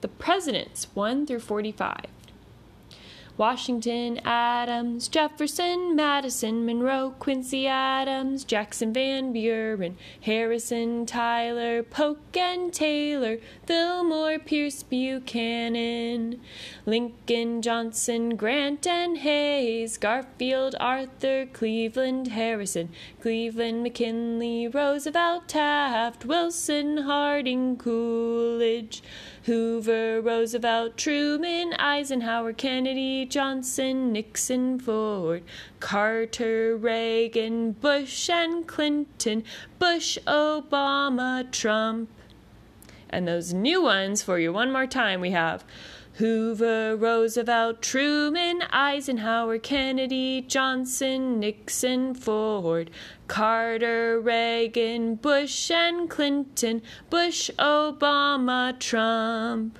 The presidents 1 through 45. Washington, Adams, Jefferson, Madison, Monroe, Quincy Adams, Jackson Van Buren, Harrison, Tyler, Polk and Taylor, Fillmore, Pierce, Buchanan, Lincoln, Johnson, Grant and Hayes, Garfield, Arthur, Cleveland, Harrison, Cleveland, McKinley, Roosevelt, Taft, Wilson, Harding, Coolidge, Hoover, Roosevelt, Truman, Eisenhower, Kennedy, Johnson, Nixon, Ford, Carter, Reagan, Bush, and Clinton, Bush, Obama, Trump. And those new ones for you one more time we have Hoover, Roosevelt, Truman, Eisenhower, Kennedy, Johnson, Nixon, Ford, Carter, Reagan, Bush, and Clinton, Bush, Obama, Trump.